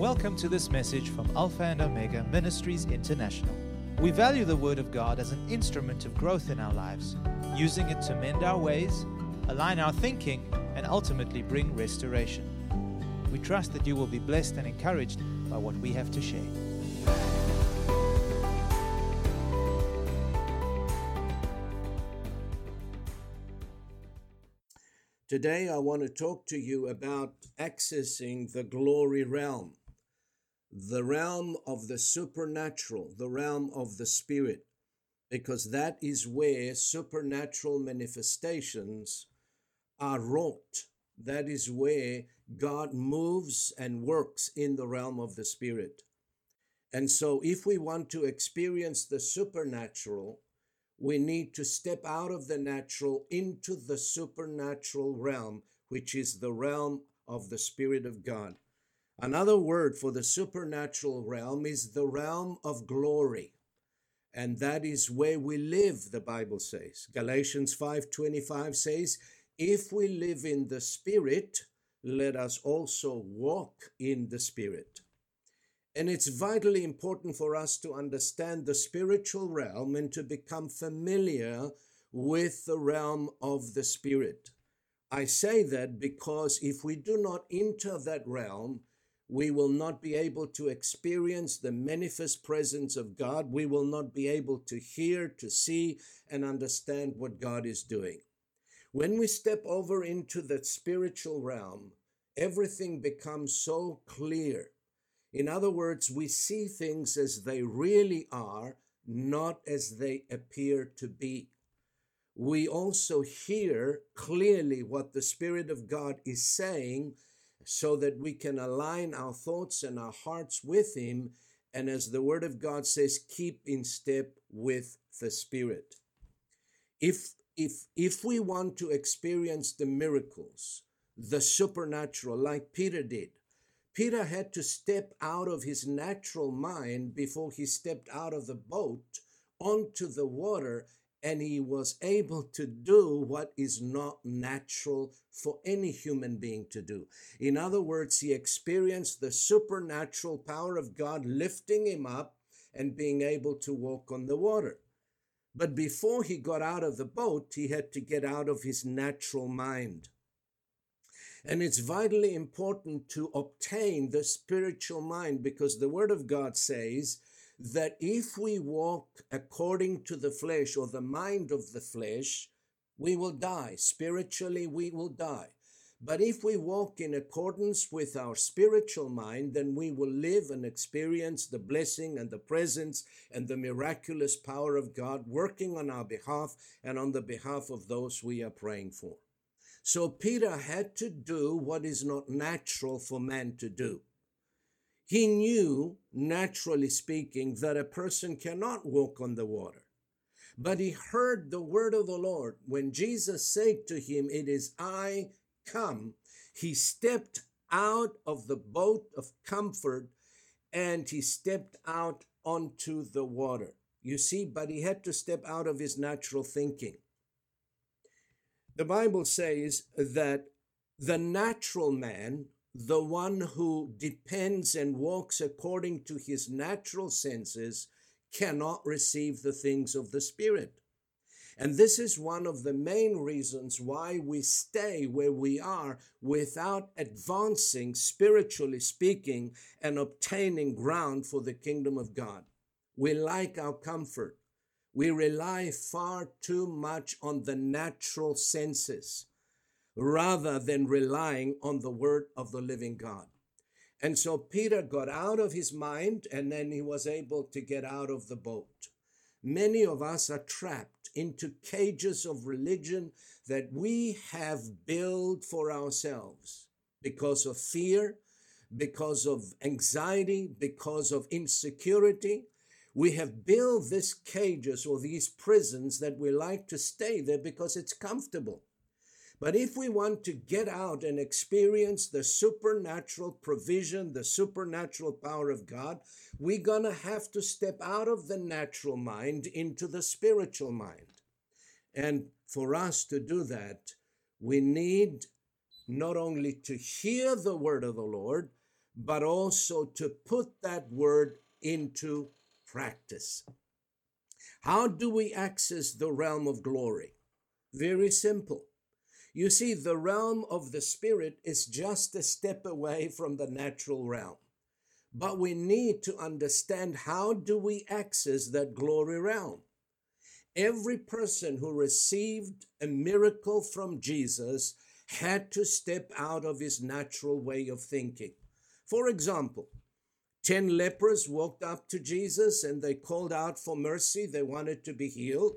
Welcome to this message from Alpha and Omega Ministries International. We value the Word of God as an instrument of growth in our lives, using it to mend our ways, align our thinking, and ultimately bring restoration. We trust that you will be blessed and encouraged by what we have to share. Today, I want to talk to you about accessing the glory realm, the realm of the supernatural, the realm of the spirit, because that is where supernatural manifestations are wrought. That is where God moves and works in the realm of the spirit. And so, if we want to experience the supernatural, we need to step out of the natural into the supernatural realm, which is the realm of the Spirit of God. Another word for the supernatural realm is the realm of glory. And that is where we live, the Bible says. Galatians 5:25 says, "If we live in the Spirit, let us also walk in the Spirit." And it's vitally important for us to understand the spiritual realm and to become familiar with the realm of the spirit. I say that because if we do not enter that realm, we will not be able to experience the manifest presence of God. We will not be able to hear, to see, and understand what God is doing. When we step over into that spiritual realm, everything becomes so clear in other words, we see things as they really are, not as they appear to be. We also hear clearly what the Spirit of God is saying so that we can align our thoughts and our hearts with Him. And as the Word of God says, keep in step with the Spirit. If, if, if we want to experience the miracles, the supernatural, like Peter did, Peter had to step out of his natural mind before he stepped out of the boat onto the water and he was able to do what is not natural for any human being to do. In other words, he experienced the supernatural power of God lifting him up and being able to walk on the water. But before he got out of the boat, he had to get out of his natural mind. And it's vitally important to obtain the spiritual mind because the Word of God says that if we walk according to the flesh or the mind of the flesh, we will die. Spiritually, we will die. But if we walk in accordance with our spiritual mind, then we will live and experience the blessing and the presence and the miraculous power of God working on our behalf and on the behalf of those we are praying for. So Peter had to do what is not natural for man to do. He knew, naturally speaking, that a person cannot walk on the water. But he heard the word of the Lord. When Jesus said to him, It is I come, he stepped out of the boat of comfort and he stepped out onto the water. You see, but he had to step out of his natural thinking. The Bible says that the natural man, the one who depends and walks according to his natural senses, cannot receive the things of the Spirit. And this is one of the main reasons why we stay where we are without advancing, spiritually speaking, and obtaining ground for the kingdom of God. We like our comfort. We rely far too much on the natural senses rather than relying on the word of the living God. And so Peter got out of his mind and then he was able to get out of the boat. Many of us are trapped into cages of religion that we have built for ourselves because of fear, because of anxiety, because of insecurity, we have built these cages or these prisons that we like to stay there because it's comfortable. But if we want to get out and experience the supernatural provision, the supernatural power of God, we're going to have to step out of the natural mind into the spiritual mind. And for us to do that, we need not only to hear the word of the Lord, but also to put that word into practice. How do we access the realm of glory? Very simple. You see, the realm of the spirit is just a step away from the natural realm. But we need to understand how do we access that glory realm? Every person who received a miracle from Jesus had to step out of his natural way of thinking. For example, 10 lepers walked up to Jesus and they called out for mercy. They wanted to be healed.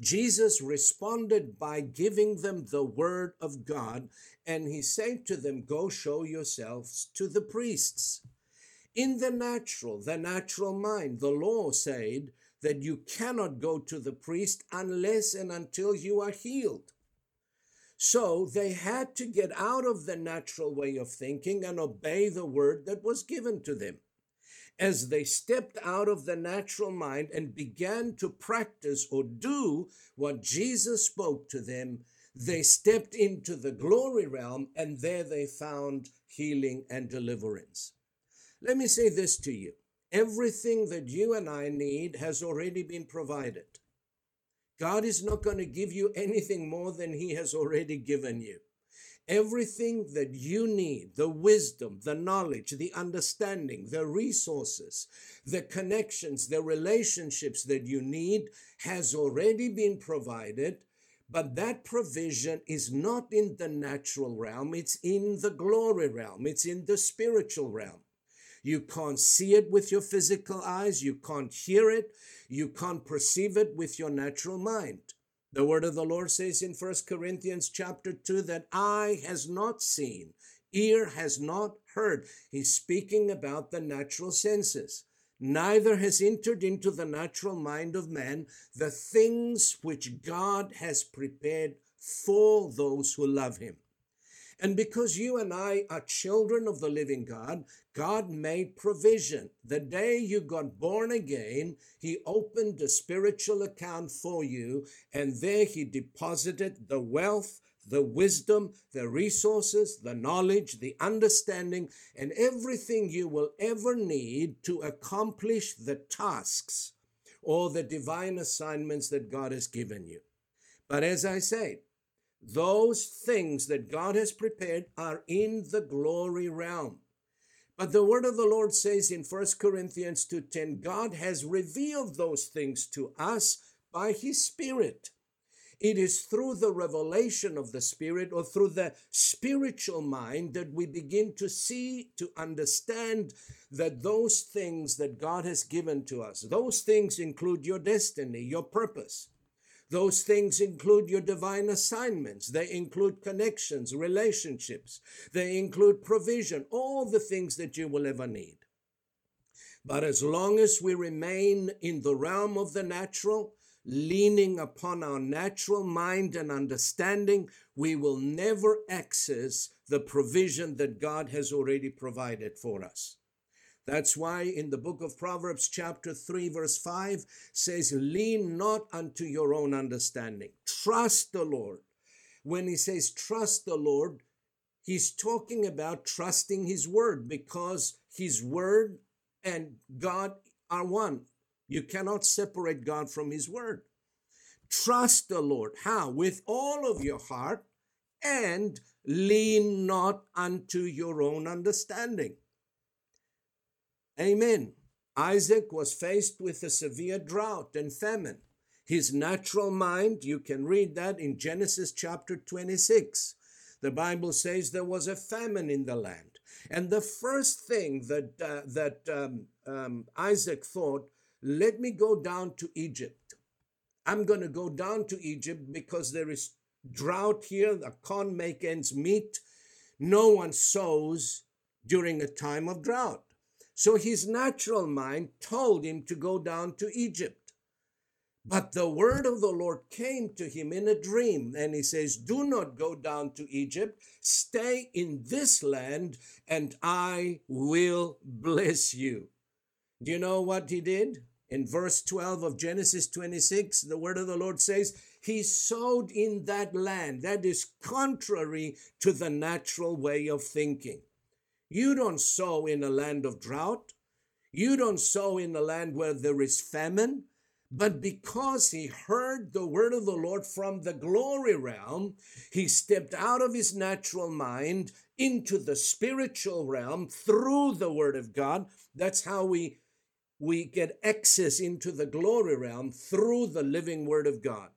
Jesus responded by giving them the word of God, and he said to them, Go show yourselves to the priests. In the natural, the natural mind, the law said that you cannot go to the priest unless and until you are healed. So they had to get out of the natural way of thinking and obey the word that was given to them. As they stepped out of the natural mind and began to practice or do what Jesus spoke to them, they stepped into the glory realm and there they found healing and deliverance. Let me say this to you everything that you and I need has already been provided. God is not going to give you anything more than He has already given you. Everything that you need the wisdom, the knowledge, the understanding, the resources, the connections, the relationships that you need has already been provided. But that provision is not in the natural realm, it's in the glory realm, it's in the spiritual realm. You can't see it with your physical eyes. You can't hear it. You can't perceive it with your natural mind. The word of the Lord says in First Corinthians chapter 2 that eye has not seen, ear has not heard. He's speaking about the natural senses. Neither has entered into the natural mind of man the things which God has prepared for those who love him. And because you and I are children of the living God, God made provision. The day you got born again, He opened a spiritual account for you, and there He deposited the wealth, the wisdom, the resources, the knowledge, the understanding, and everything you will ever need to accomplish the tasks or the divine assignments that God has given you. But as I say, those things that God has prepared are in the glory realm. But the word of the Lord says in 1 Corinthians 2:10, God has revealed those things to us by his spirit. It is through the revelation of the Spirit or through the spiritual mind that we begin to see, to understand that those things that God has given to us, those things include your destiny, your purpose. Those things include your divine assignments. They include connections, relationships. They include provision, all the things that you will ever need. But as long as we remain in the realm of the natural, leaning upon our natural mind and understanding, we will never access the provision that God has already provided for us. That's why in the book of Proverbs, chapter 3, verse 5 says, Lean not unto your own understanding. Trust the Lord. When he says trust the Lord, he's talking about trusting his word because his word and God are one. You cannot separate God from his word. Trust the Lord. How? With all of your heart and lean not unto your own understanding. Amen. Isaac was faced with a severe drought and famine. His natural mind, you can read that in Genesis chapter 26. The Bible says there was a famine in the land. And the first thing that, uh, that um, um, Isaac thought, let me go down to Egypt. I'm going to go down to Egypt because there is drought here. The corn make ends meet. No one sows during a time of drought. So his natural mind told him to go down to Egypt. But the word of the Lord came to him in a dream, and he says, Do not go down to Egypt, stay in this land, and I will bless you. Do you know what he did? In verse 12 of Genesis 26, the word of the Lord says, He sowed in that land. That is contrary to the natural way of thinking. You don't sow in a land of drought. You don't sow in a land where there is famine. But because he heard the word of the Lord from the glory realm, he stepped out of his natural mind into the spiritual realm through the word of God. That's how we we get access into the glory realm through the living word of God.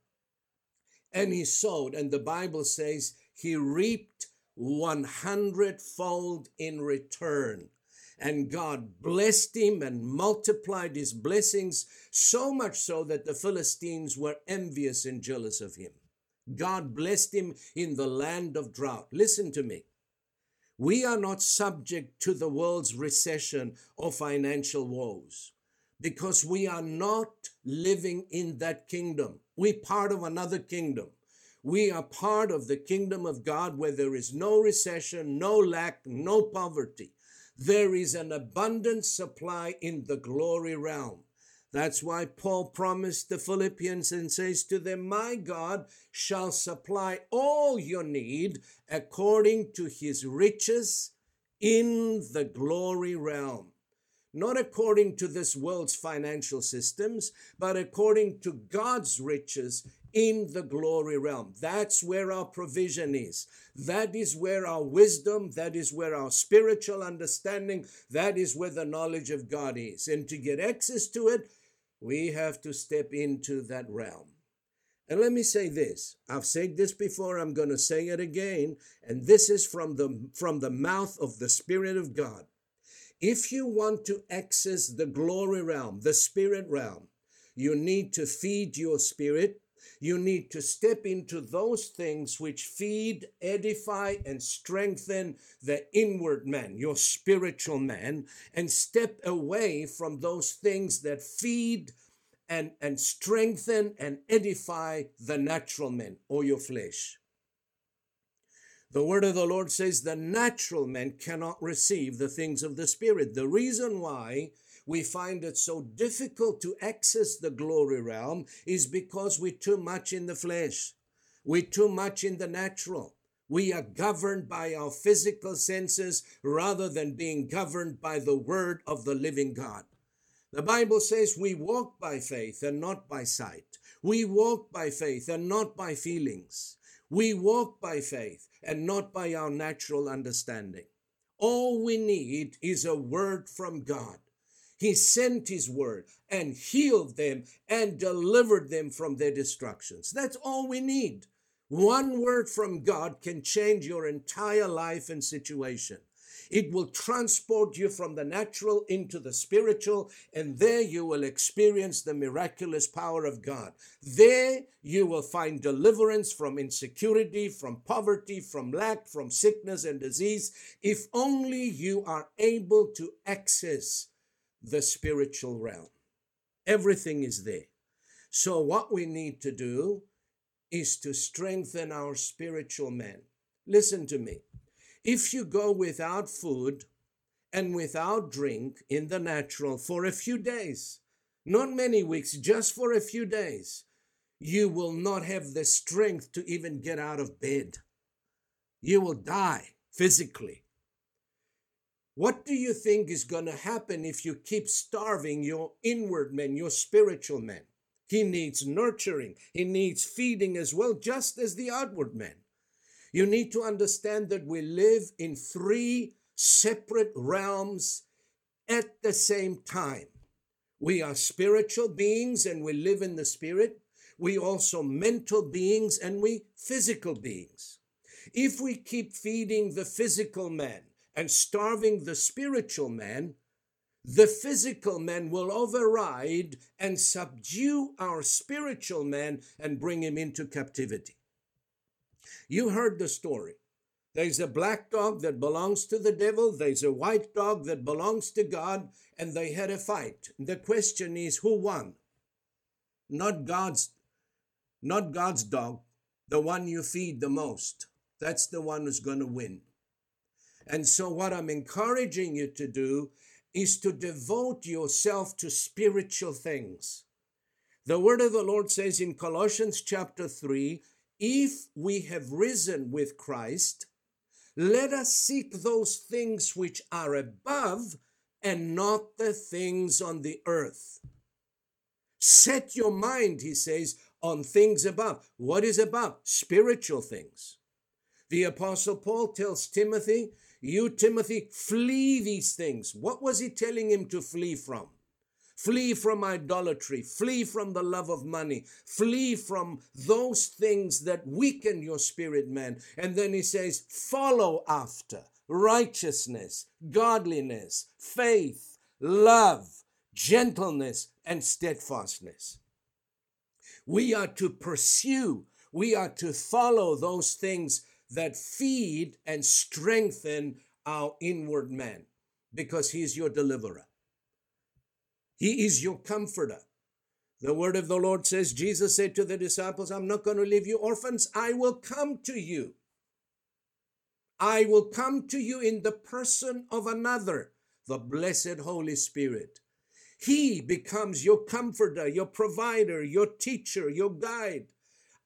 And he sowed, and the Bible says he reaped 100 fold in return. And God blessed him and multiplied his blessings, so much so that the Philistines were envious and jealous of him. God blessed him in the land of drought. Listen to me. We are not subject to the world's recession or financial woes because we are not living in that kingdom. We part of another kingdom. We are part of the kingdom of God where there is no recession, no lack, no poverty. There is an abundant supply in the glory realm. That's why Paul promised the Philippians and says to them, My God shall supply all your need according to his riches in the glory realm not according to this world's financial systems, but according to God's riches in the glory realm. That's where our provision is. That is where our wisdom, that is where our spiritual understanding, that is where the knowledge of God is. And to get access to it, we have to step into that realm. And let me say this. I've said this before, I'm going to say it again, and this is from the from the mouth of the spirit of God. If you want to access the glory realm, the spirit realm, you need to feed your spirit. You need to step into those things which feed, edify, and strengthen the inward man, your spiritual man, and step away from those things that feed and, and strengthen and edify the natural man or your flesh. The word of the Lord says the natural man cannot receive the things of the Spirit. The reason why we find it so difficult to access the glory realm is because we're too much in the flesh. We're too much in the natural. We are governed by our physical senses rather than being governed by the word of the living God. The Bible says we walk by faith and not by sight. We walk by faith and not by feelings. We walk by faith and not by our natural understanding. All we need is a word from God. He sent His word and healed them and delivered them from their destructions. That's all we need. One word from God can change your entire life and situation. It will transport you from the natural into the spiritual, and there you will experience the miraculous power of God. There you will find deliverance from insecurity, from poverty, from lack, from sickness and disease, if only you are able to access the spiritual realm. Everything is there. So, what we need to do is to strengthen our spiritual man. Listen to me. If you go without food and without drink in the natural for a few days, not many weeks, just for a few days, you will not have the strength to even get out of bed. You will die physically. What do you think is going to happen if you keep starving your inward man, your spiritual man? He needs nurturing, he needs feeding as well, just as the outward man. You need to understand that we live in three separate realms at the same time. We are spiritual beings and we live in the spirit. We also mental beings and we physical beings. If we keep feeding the physical man and starving the spiritual man, the physical man will override and subdue our spiritual man and bring him into captivity. You heard the story. There's a black dog that belongs to the devil, there's a white dog that belongs to God, and they had a fight. The question is who won? Not God's not God's dog, the one you feed the most. That's the one who's going to win. And so what I'm encouraging you to do is to devote yourself to spiritual things. The word of the Lord says in Colossians chapter 3 if we have risen with Christ, Let us seek those things which are above and not the things on the earth. Set your mind, he says, on things above. What is above? Spiritual things. The Apostle Paul tells Timothy, You, Timothy, flee these things. What was he telling him to flee from? Flee from idolatry. Flee from the love of money. Flee from those things that weaken your spirit, man. And then he says, Follow after righteousness, godliness, faith, love, gentleness, and steadfastness. We are to pursue, we are to follow those things that feed and strengthen our inward man because he is your deliverer. He is your comforter. The word of the Lord says, Jesus said to the disciples, I'm not going to leave you orphans. I will come to you. I will come to you in the person of another, the blessed Holy Spirit. He becomes your comforter, your provider, your teacher, your guide.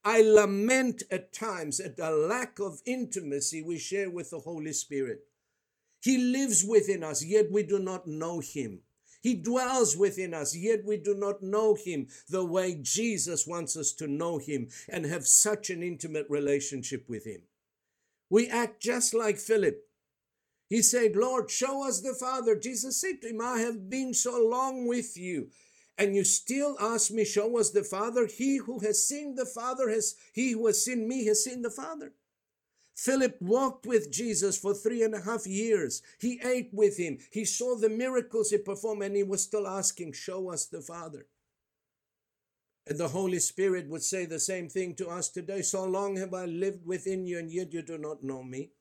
I lament at times at the lack of intimacy we share with the Holy Spirit. He lives within us, yet we do not know him. He dwells within us, yet we do not know him the way Jesus wants us to know him and have such an intimate relationship with him. We act just like Philip. He said, Lord, show us the Father. Jesus said to him, I have been so long with you. And you still ask me, show us the Father? He who has seen the Father has, he who has seen me has seen the Father. Philip walked with Jesus for three and a half years. He ate with him. He saw the miracles he performed, and he was still asking, Show us the Father. And the Holy Spirit would say the same thing to us today. So long have I lived within you, and yet you do not know me.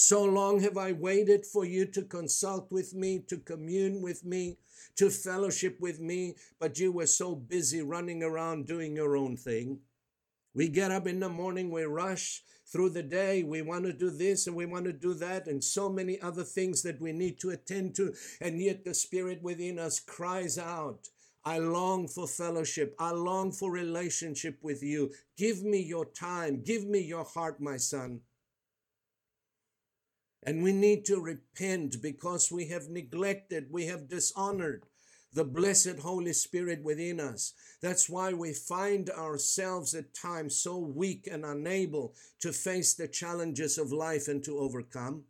So long have I waited for you to consult with me, to commune with me, to fellowship with me, but you were so busy running around doing your own thing. We get up in the morning, we rush through the day, we want to do this and we want to do that, and so many other things that we need to attend to, and yet the Spirit within us cries out, I long for fellowship. I long for relationship with you. Give me your time. Give me your heart, my son. And we need to repent because we have neglected, we have dishonored the blessed Holy Spirit within us. That's why we find ourselves at times so weak and unable to face the challenges of life and to overcome.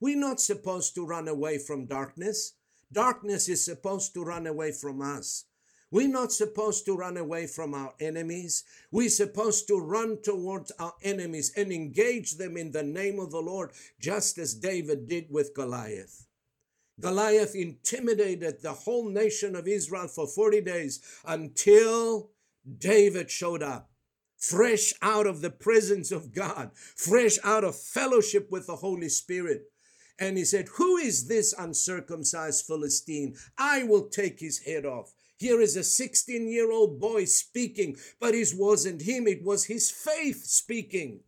We're not supposed to run away from darkness. Darkness is supposed to run away from us. We're not supposed to run away from our enemies. We're supposed to run towards our enemies and engage them in the name of the Lord, just as David did with Goliath. Goliath intimidated the whole nation of Israel for 40 days until David showed up, fresh out of the presence of God, fresh out of fellowship with the Holy Spirit. And he said, Who is this uncircumcised Philistine? I will take his head off. Here is a 16 year old boy speaking, but it wasn't him, it was his faith speaking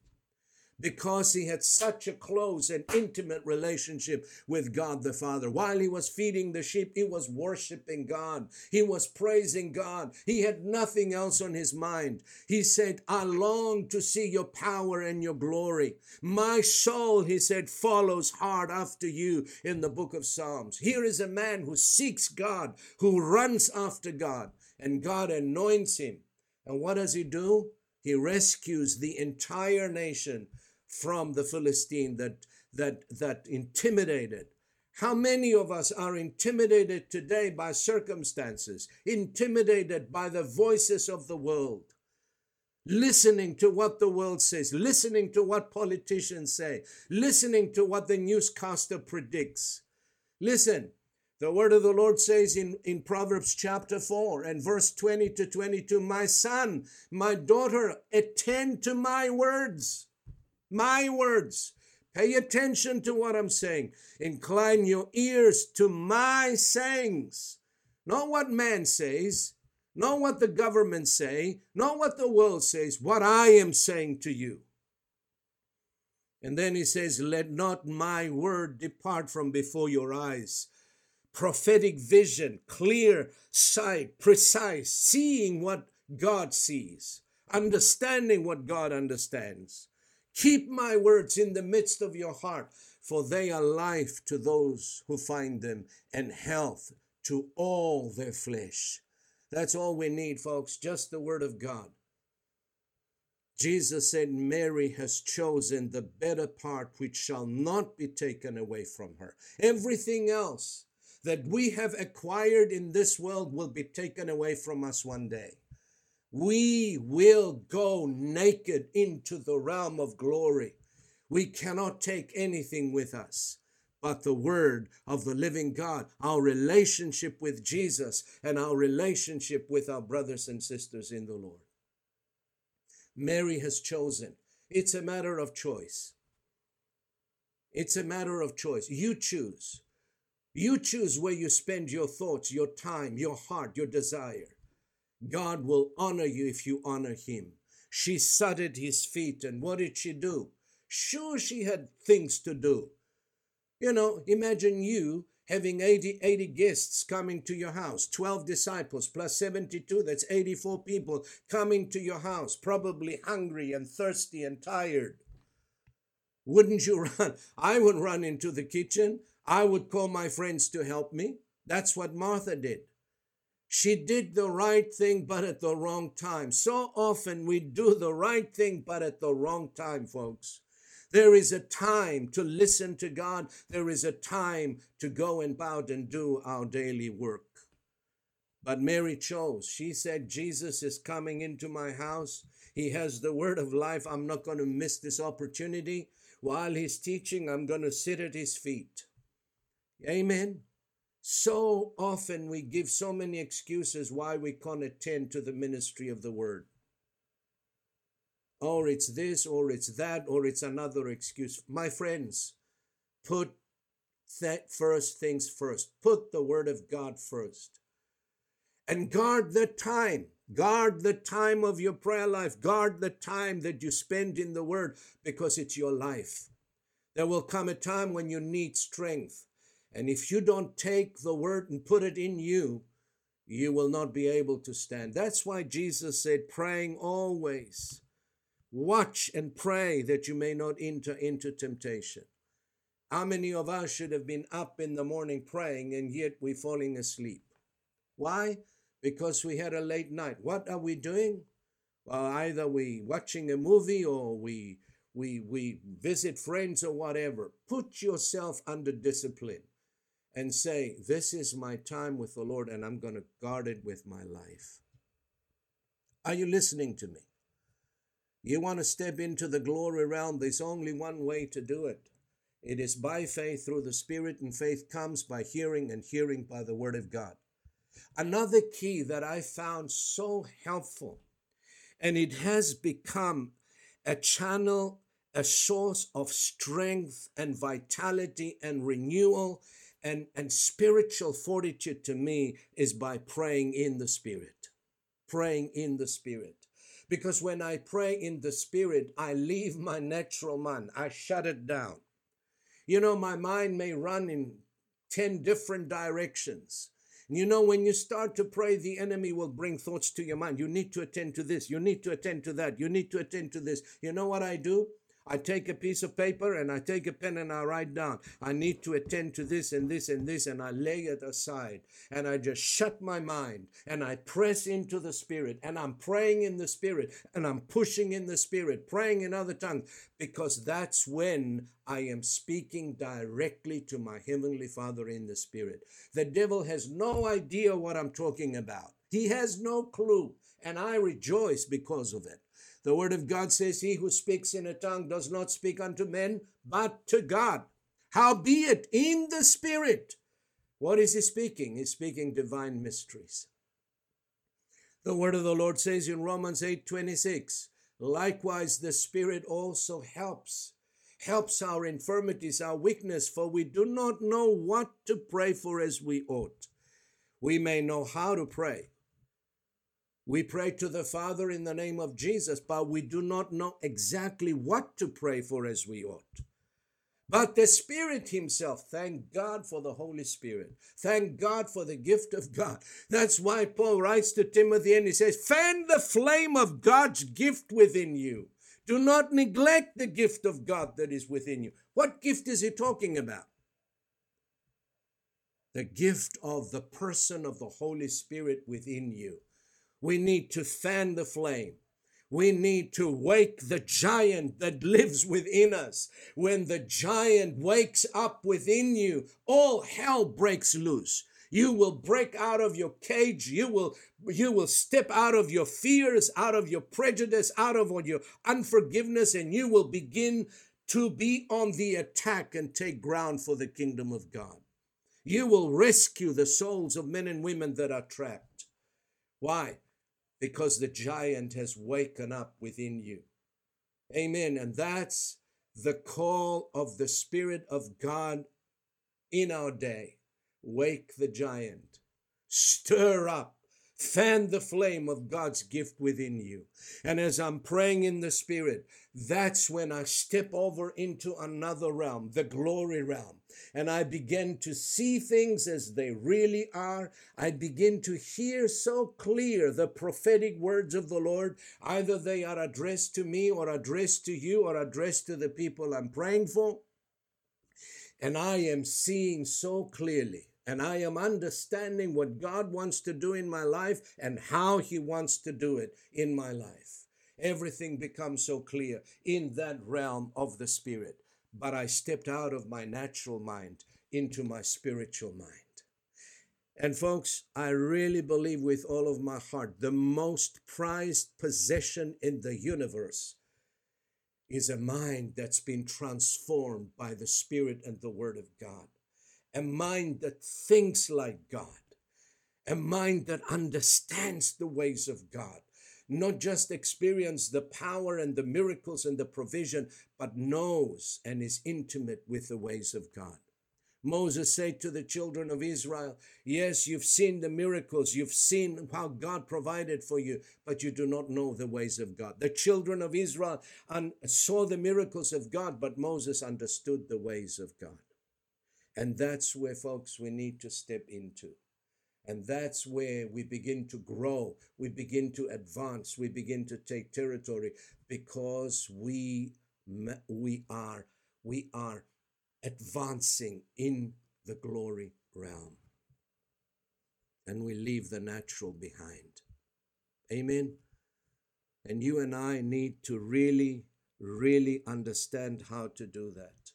because he had such a close and intimate relationship with God the Father. While he was feeding the sheep, he was worshiping God. He was praising God. He had nothing else on his mind. He said, I long to see your power and your glory. My soul, he said, follows hard after you in the book of Psalms. Here is a man who seeks God, who runs after God, and God anoints him. And what does he do? He rescues the entire nation from the Philistine that, that, that intimidated. How many of us are intimidated today by circumstances, intimidated by the voices of the world? listening to what the world says, listening to what politicians say, listening to what the newscaster predicts. Listen, the word of the Lord says in, in Proverbs chapter 4 and verse 20 to 22 My son, my daughter, attend to my words. My words. Pay attention to what I'm saying. Incline your ears to my sayings. Not what man says, not what the government say, not what the world says, what I am saying to you. And then he says, Let not my word depart from before your eyes. Prophetic vision, clear sight, precise, seeing what God sees, understanding what God understands Keep my words in the midst of your heart, for they are life to those who find them and health to all their flesh. That's all we need, folks, just the word of God. Jesus said, Mary has chosen the better part which shall not be taken away from her. Everything else that we have acquired in this world will be taken away from us one day. We will go naked into the realm of glory. We cannot take anything with us but the word of the living God, our relationship with Jesus, and our relationship with our brothers and sisters in the Lord. Mary has chosen. It's a matter of choice. It's a matter of choice. You choose. You choose where you spend your thoughts, your time, your heart, your desire. God will honor you if you honor him. She sat at his feet, and what did she do? Sure, she had things to do. You know, imagine you having 80, 80 guests coming to your house, 12 disciples plus 72, that's 84 people coming to your house, probably hungry and thirsty and tired. Wouldn't you run? I would run into the kitchen. I would call my friends to help me. That's what Martha did. She did the right thing, but at the wrong time. So often we do the right thing, but at the wrong time, folks. There is a time to listen to God. There is a time to go and bow and do our daily work. But Mary chose. She said, Jesus is coming into my house. He has the word of life. I'm not going to miss this opportunity. While he's teaching, I'm going to sit at his feet. Amen. So often we give so many excuses why we can't attend to the ministry of the word or it's this, or it's that, or it's another excuse. My friends, put that first things first. Put the word of God first. And guard the time. Guard the time of your prayer life. Guard the time that you spend in the word because it's your life. There will come a time when you need strength. And if you don't take the word and put it in you, you will not be able to stand. That's why Jesus said, praying always Watch and pray that you may not enter into temptation. How many of us should have been up in the morning praying and yet we're falling asleep? Why? Because we had a late night. What are we doing? Well, either we watching a movie or we we we visit friends or whatever. Put yourself under discipline and say, This is my time with the Lord, and I'm going to guard it with my life. Are you listening to me? You want to step into the glory realm, there's only one way to do it. It is by faith through the Spirit, and faith comes by hearing, and hearing by the Word of God. Another key that I found so helpful, and it has become a channel, a source of strength and vitality and renewal and, and spiritual fortitude to me, is by praying in the Spirit. Praying in the Spirit. Because when I pray in the spirit, I leave my natural mind, I shut it down. You know, my mind may run in 10 different directions. You know, when you start to pray, the enemy will bring thoughts to your mind. You need to attend to this. You need to attend to that. You need to attend to this. You know what I do? I take a piece of paper and I take a pen and I write down, I need to attend to this and this and this, and I lay it aside. And I just shut my mind and I press into the Spirit and I'm praying in the Spirit and I'm pushing in the Spirit, praying in other tongues, because that's when I am speaking directly to my Heavenly Father in the Spirit. The devil has no idea what I'm talking about, he has no clue. And I rejoice because of it. The word of God says, He who speaks in a tongue does not speak unto men, but to God. Howbeit in the Spirit. What is he speaking? He's speaking divine mysteries. The word of the Lord says in Romans 8 26, likewise the Spirit also helps, helps our infirmities, our weakness, for we do not know what to pray for as we ought. We may know how to pray, we pray to the Father in the name of Jesus, but we do not know exactly what to pray for as we ought. But the Spirit Himself, thank God for the Holy Spirit. Thank God for the gift of God. That's why Paul writes to Timothy and he says, Fan the flame of God's gift within you. Do not neglect the gift of God that is within you. What gift is he talking about? The gift of the person of the Holy Spirit within you. We need to fan the flame. We need to wake the giant that lives within us. When the giant wakes up within you, all hell breaks loose. You will break out of your cage. You will, you will step out of your fears, out of your prejudice, out of all your unforgiveness, and you will begin to be on the attack and take ground for the kingdom of God. You will rescue the souls of men and women that are trapped. Why? Because the giant has waken up within you. Amen. And that's the call of the Spirit of God in our day. Wake the giant, stir up Fan the flame of God's gift within you. And as I'm praying in the Spirit, that's when I step over into another realm, the glory realm. And I begin to see things as they really are. I begin to hear so clear the prophetic words of the Lord. Either they are addressed to me or addressed to you or addressed to the people I'm praying for. And I am seeing so clearly and I am understanding what God wants to do in my life and how He wants to do it in my life. Everything becomes so clear in that realm of the Spirit. But I stepped out of my natural mind into my spiritual mind. And folks, I really believe with all of my heart the most prized possession in the universe is a mind that's been transformed by the Spirit and the Word of God a mind that thinks like God, a mind that understands the ways of God, not just experience the power and the miracles and the provision, but knows and is intimate with the ways of God. Moses said to the children of Israel, Yes, you've seen the miracles, you've seen how God provided for you, but you do not know the ways of God. The children of Israel saw the miracles of God, but Moses understood the ways of God. And that's where, folks, we need to step into. And that's where we begin to grow, we begin to advance, we begin to take territory because we we are we are advancing in the glory realm. And we leave the natural behind. Amen. And you and I need to really, really understand how to do that.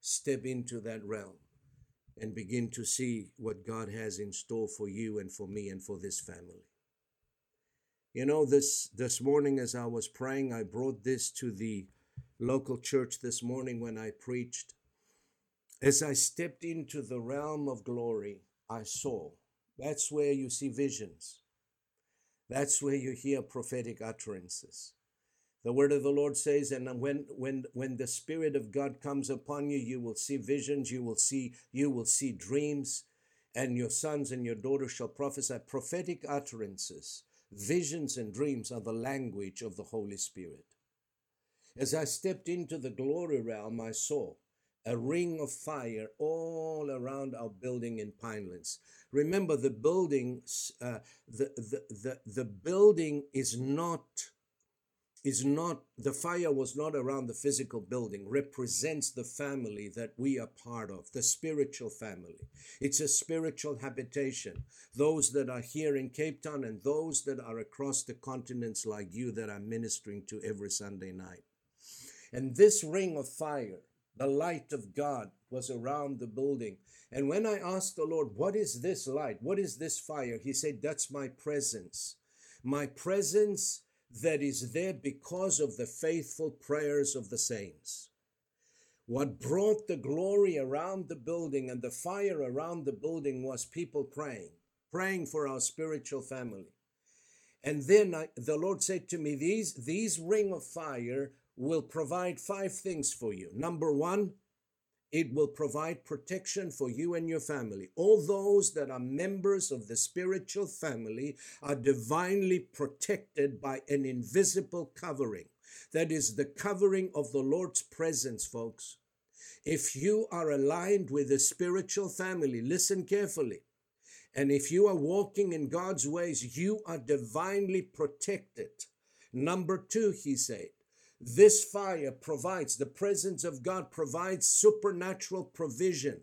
Step into that realm and begin to see what God has in store for you and for me and for this family. You know, this this morning as I was praying, I brought this to the local church this morning when I preached. As I stepped into the realm of glory, I saw. That's where you see visions. That's where you hear prophetic utterances. The word of the Lord says, and when when when the Spirit of God comes upon you, you will see visions, you will see, you will see dreams, and your sons and your daughters shall prophesy. Prophetic utterances, visions and dreams are the language of the Holy Spirit. As I stepped into the glory realm, I saw a ring of fire all around our building in Pinelands. Remember, the building, uh, the, the, the, the building is not is not the fire was not around the physical building represents the family that we are part of the spiritual family. It's a spiritual habitation. Those that are here in cape town and those that are across the continents like you that i'm ministering to every sunday night. And this ring of fire the light of god was around the building. And when i asked the lord what is this light? What is this fire? He said that's my presence. My presence that is there because of the faithful prayers of the saints. What brought the glory around the building and the fire around the building was people praying, praying for our spiritual family. And then I, the Lord said to me, these, these ring of fire will provide five things for you. Number one, it will provide protection for you and your family. All those that are members of the spiritual family are divinely protected by an invisible covering. That is the covering of the Lord's presence, folks. If you are aligned with the spiritual family, listen carefully. And if you are walking in God's ways, you are divinely protected. Number two, he said, This fire provides, the presence of God provides supernatural provision.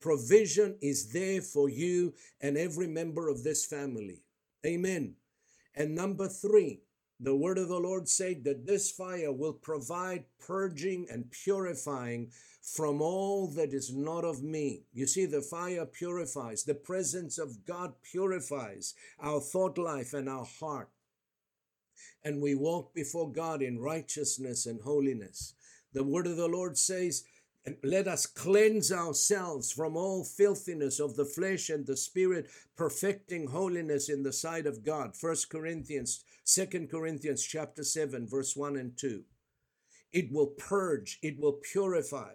Provision is there for you and every member of this family. Amen. And number three, the word of the Lord said that this fire will provide purging and purifying from all that is not of me. You see, the fire purifies, the presence of God purifies our thought life and our heart. And we walk before God in righteousness and holiness. The word of the Lord says let us cleanse ourselves from all filthiness of the flesh and the spirit, perfecting holiness in the sight of God. First Corinthians, Second Corinthians chapter 7, verse 1 and 2. It will purge, it will purify.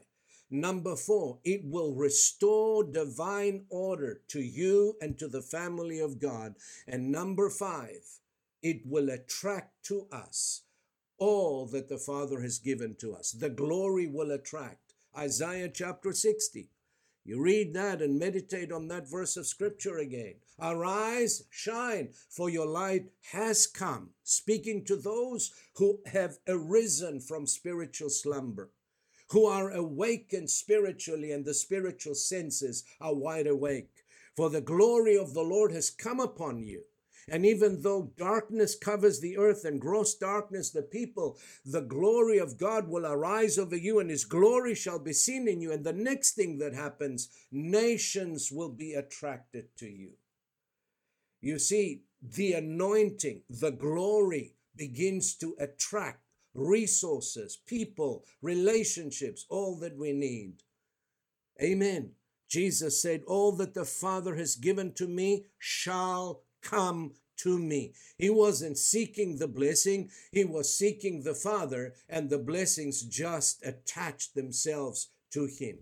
Number four, it will restore divine order to you and to the family of God. And number five, it will attract to us all that the Father has given to us. The glory will attract. Isaiah chapter 60. You read that and meditate on that verse of scripture again. Arise, shine, for your light has come, speaking to those who have arisen from spiritual slumber, who are awakened spiritually and the spiritual senses are wide awake. For the glory of the Lord has come upon you. And even though darkness covers the earth and gross darkness the people, the glory of God will arise over you and his glory shall be seen in you. And the next thing that happens, nations will be attracted to you. You see, the anointing, the glory begins to attract resources, people, relationships, all that we need. Amen. Jesus said, All that the Father has given to me shall come to me. He wasn't seeking the blessing, he was seeking the Father, and the blessings just attached themselves to him.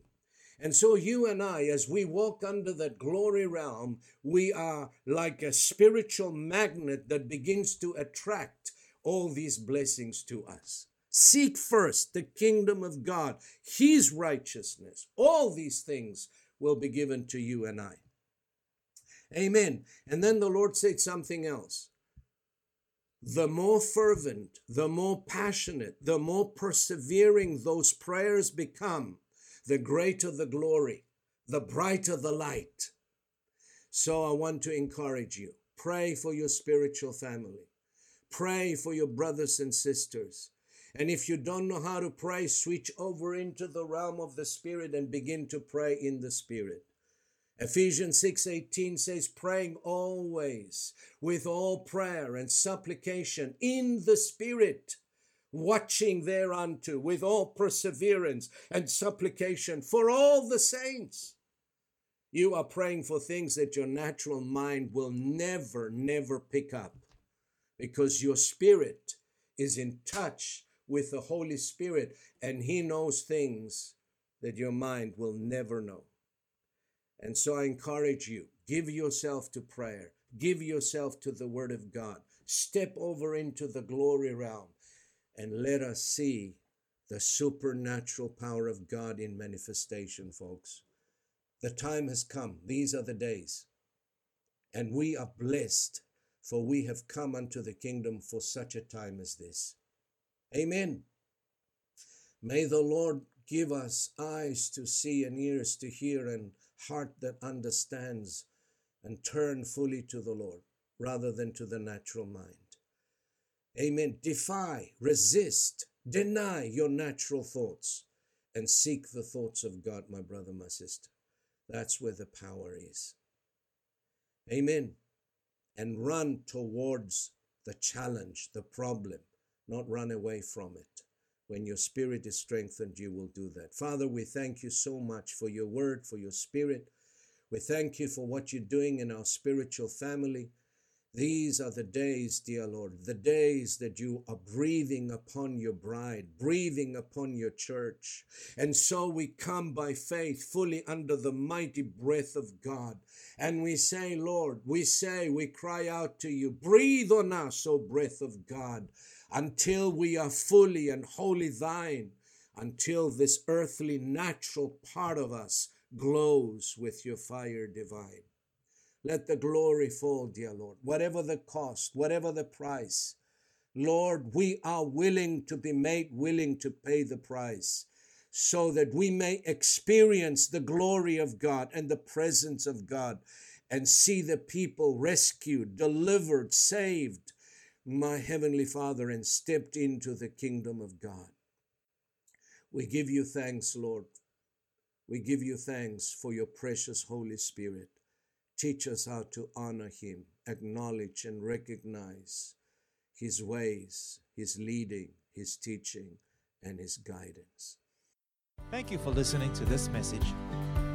And so, you and I, as we walk under that glory realm, we are like a spiritual magnet that begins to attract all these blessings to us. Seek first the kingdom of God, His righteousness. All these things will be given to you and I. Amen. And then the Lord said something else. The more fervent, the more passionate, the more persevering those prayers become, the greater the glory, the brighter the light. So I want to encourage you pray for your spiritual family, pray for your brothers and sisters. And if you don't know how to pray, switch over into the realm of the Spirit and begin to pray in the Spirit. Ephesians 6:18 says praying always with all prayer and supplication in the spirit watching thereunto with all perseverance and supplication for all the saints. You are praying for things that your natural mind will never never pick up because your spirit is in touch with the holy spirit and he knows things that your mind will never know and so I encourage you give yourself to prayer, give yourself to the Word of God, step over into the glory realm, and let us see the supernatural power of God in manifestation, folks. The time has come. These are the days. And we are blessed, for we have come unto the kingdom for such a time as this. Amen. May the Lord give us eyes to see and ears to hear and heart that understands and turn fully to the Lord rather than to the natural mind. Amen. Defy, resist, deny your natural thoughts and seek the thoughts of God, my brother, my sister. That's where the power is. Amen. And run towards the challenge, the problem, not run away from it. When your spirit is strengthened, you will do that. Father, we thank you so much for your word, for your spirit. We thank you for what you're doing in our spiritual family. These are the days, dear Lord, the days that you are breathing upon your bride, breathing upon your church. And so we come by faith fully under the mighty breath of God. And we say, Lord, we say, we cry out to you, breathe on us, O breath of God until we are fully and wholly thine, until this earthly natural part of us glows with your fire divine. Let the glory fall, dear Lord, whatever the cost, whatever the price. Lord, we are willing to be made willing to pay the price so that we may experience the glory of God and the presence of God and see the people rescued, delivered, saved, my Heavenly Father, and stepped into the kingdom of God. We give you thanks, Lord. We give you thanks for your precious Holy Spirit. Teach us how to honor Him, acknowledge and recognize His ways, His leading, His teaching, and His guidance. Thank you for listening to this message.